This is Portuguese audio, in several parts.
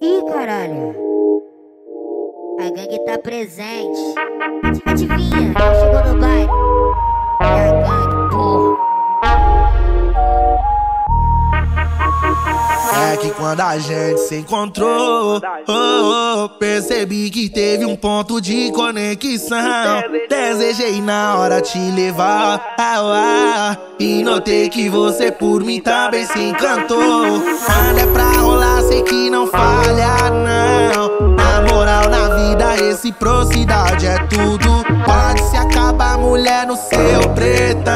Ih, caralho. A gangue tá presente. Adivinha, chegou no baile? É que quando a gente se encontrou, oh, oh, percebi que teve um ponto de conexão. Desejei na hora te levar, ah, ah, e notei que você por mim também se encantou. Quando é pra rolar, sei que não falha, não. Na moral, na vida, reciprocidade é tudo. Pode se acabar, mulher, no seu pretão.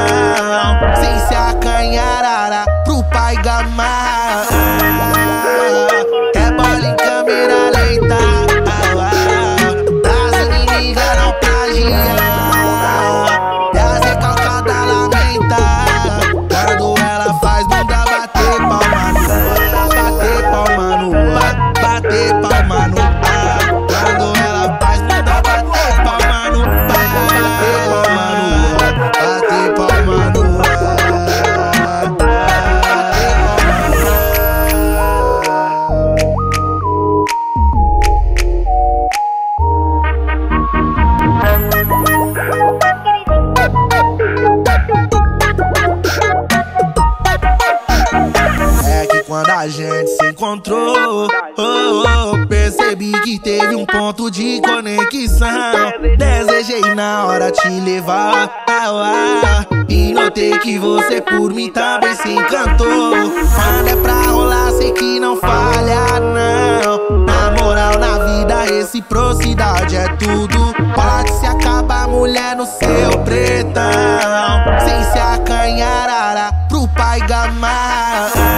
Sem se acanhar, pro pai gamar. Quando a gente se encontrou, oh, oh, percebi que teve um ponto de conexão. Desejei na hora te levar, ah, ah, e notei que você por mim também se encantou. Quando é pra rolar, sei que não falha, não. Na moral, na vida, reciprocidade é tudo. Pode se acabar, mulher, no seu pretão. Sem se acanhar, pro pai gamar.